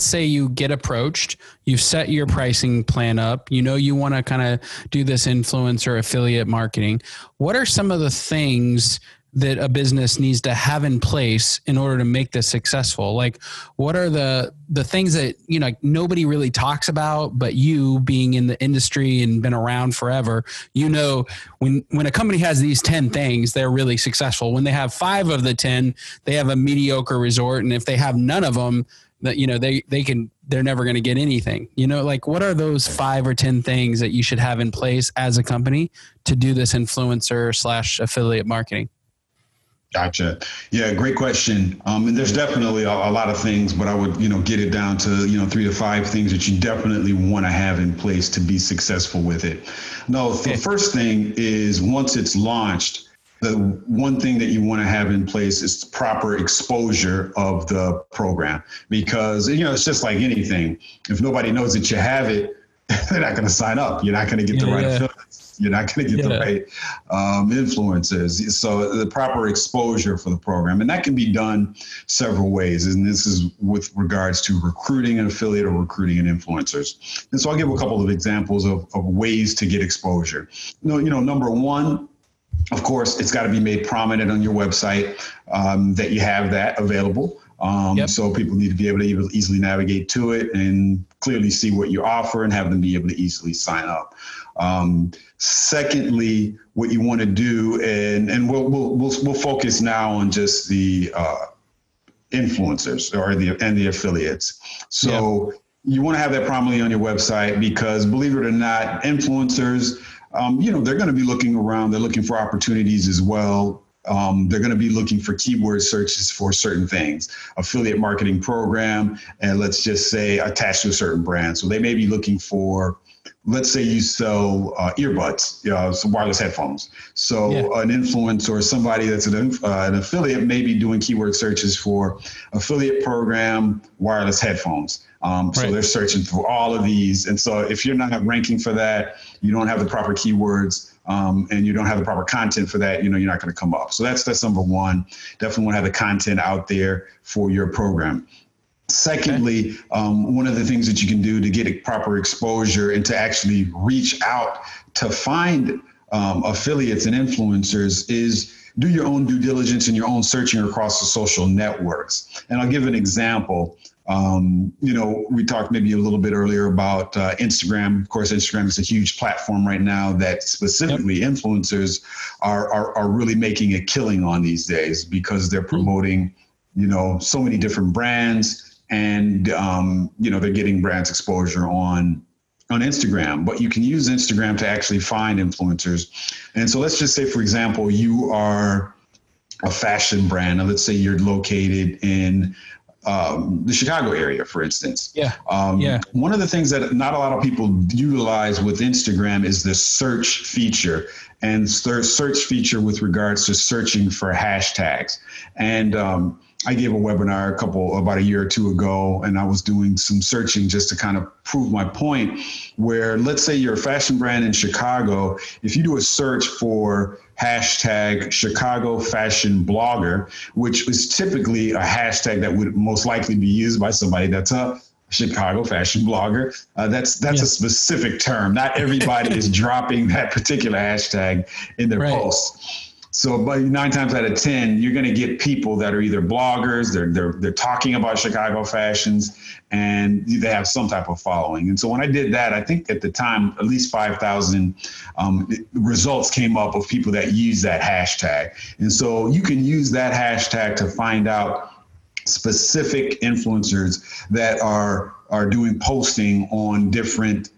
let's say you get approached, you've set your pricing plan up, you know you want to kind of do this influencer affiliate marketing. What are some of the things that a business needs to have in place in order to make this successful like what are the the things that you know nobody really talks about but you being in the industry and been around forever you know when when a company has these 10 things they're really successful when they have 5 of the 10 they have a mediocre resort and if they have none of them that you know they they can they're never going to get anything you know like what are those 5 or 10 things that you should have in place as a company to do this influencer slash affiliate marketing Gotcha. Yeah, great question. Um, and there's definitely a, a, lot of things, but I would, you know, get it down to, you know, three to five things that you definitely want to have in place to be successful with it. No, the first thing is once it's launched, the one thing that you want to have in place is proper exposure of the program because, you know, it's just like anything. If nobody knows that you have it, they're not going to sign up. You're not going to get yeah, the right yeah. affiliates. You're not going to get yeah. the right um, influences. So the proper exposure for the program, and that can be done several ways. And this is with regards to recruiting an affiliate or recruiting an influencers. And so I'll give a couple of examples of, of ways to get exposure. You know, you know, number one, of course, it's got to be made prominent on your website um, that you have that available. Um, yep. So people need to be able to easily navigate to it and clearly see what you offer and have them be able to easily sign up. Um, secondly, what you want to do, and and we'll we'll we'll, we'll focus now on just the uh, influencers or the and the affiliates. So. Yep. You want to have that prominently on your website because, believe it or not, influencers, um, you know, they're going to be looking around. They're looking for opportunities as well um, they're going to be looking for keyword searches for certain things affiliate marketing program and let's just say attached to a certain brand so they may be looking for let's say you sell uh, earbuds you know, some wireless headphones so yeah. an influencer or somebody that's an, uh, an affiliate may be doing keyword searches for affiliate program wireless headphones um, so right. they're searching for all of these and so if you're not ranking for that you don't have the proper keywords um, and you don't have the proper content for that, you know, you're not going to come up. So that's that's number one. Definitely want to have the content out there for your program. Secondly, um, one of the things that you can do to get proper exposure and to actually reach out to find um, affiliates and influencers is do your own due diligence and your own searching across the social networks. And I'll give an example. Um, you know, we talked maybe a little bit earlier about uh, Instagram. Of course, Instagram is a huge platform right now that specifically yep. influencers are, are, are really making a killing on these days because they're hmm. promoting, you know, so many different brands, and um, you know they're getting brands exposure on on Instagram. But you can use Instagram to actually find influencers. And so let's just say, for example, you are a fashion brand. Now, let's say you're located in um, the Chicago area, for instance. Yeah. Um, yeah. One of the things that not a lot of people utilize with Instagram is the search feature and search feature with regards to searching for hashtags. And um, I gave a webinar a couple about a year or two ago, and I was doing some searching just to kind of prove my point. Where let's say you're a fashion brand in Chicago, if you do a search for hashtag Chicago fashion blogger, which is typically a hashtag that would most likely be used by somebody that's a Chicago fashion blogger. Uh, that's that's a specific term. Not everybody is dropping that particular hashtag in their right. posts. So, but nine times out of ten, you're going to get people that are either bloggers, they're they're they're talking about Chicago fashions, and they have some type of following. And so, when I did that, I think at the time at least five thousand um, results came up of people that use that hashtag. And so, you can use that hashtag to find out specific influencers that are are doing posting on different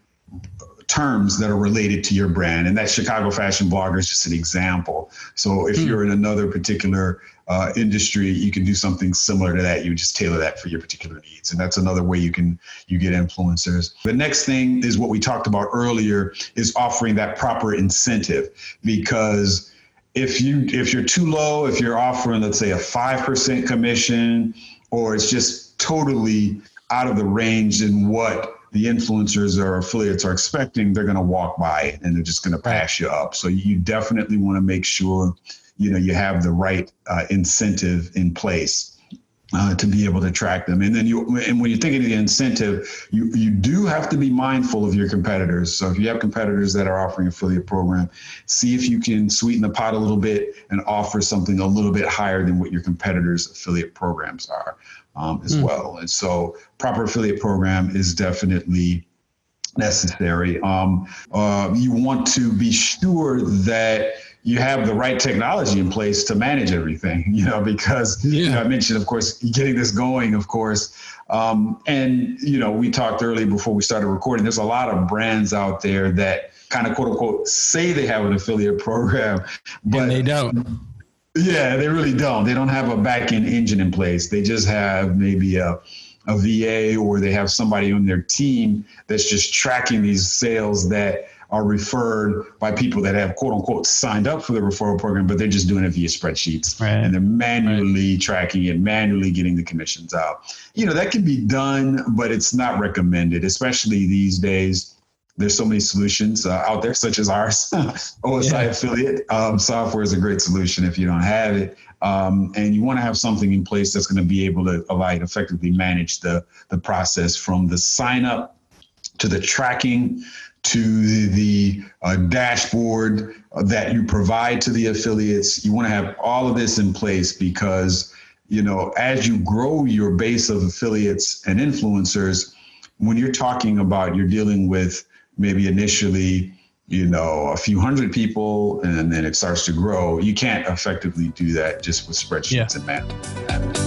terms that are related to your brand. And that Chicago fashion blogger is just an example. So if mm. you're in another particular uh, industry, you can do something similar to that. You just tailor that for your particular needs. And that's another way you can you get influencers. The next thing is what we talked about earlier is offering that proper incentive because if you if you're too low, if you're offering let's say a 5% commission or it's just totally out of the range in what the influencers or affiliates are expecting, they're going to walk by it and they're just going to pass you up. So you definitely want to make sure you know you have the right uh, incentive in place. Uh, to be able to track them. And then you, and when you're thinking of the incentive, you you do have to be mindful of your competitors. So if you have competitors that are offering affiliate program, see if you can sweeten the pot a little bit and offer something a little bit higher than what your competitors' affiliate programs are um, as mm. well. And so proper affiliate program is definitely necessary. Um, uh, you want to be sure that you have the right technology in place to manage everything, you know, because yeah. you know, I mentioned, of course, getting this going, of course. Um, and, you know, we talked earlier before we started recording, there's a lot of brands out there that kind of quote unquote say they have an affiliate program, but and they don't. Yeah, they really don't. They don't have a back end engine in place. They just have maybe a, a VA or they have somebody on their team that's just tracking these sales that are referred by people that have quote unquote signed up for the referral program, but they're just doing it via spreadsheets right. and they're manually right. tracking it, manually getting the commissions out. You know, that can be done, but it's not recommended, especially these days. There's so many solutions uh, out there, such as ours, OSI yeah. affiliate um, software is a great solution if you don't have it. Um, and you want to have something in place that's going to be able to allow you to effectively manage the, the process from the sign up to the tracking to the uh, dashboard that you provide to the affiliates. You want to have all of this in place because, you know, as you grow your base of affiliates and influencers, when you're talking about you're dealing with maybe initially, you know, a few hundred people and then it starts to grow, you can't effectively do that just with spreadsheets yeah. and math.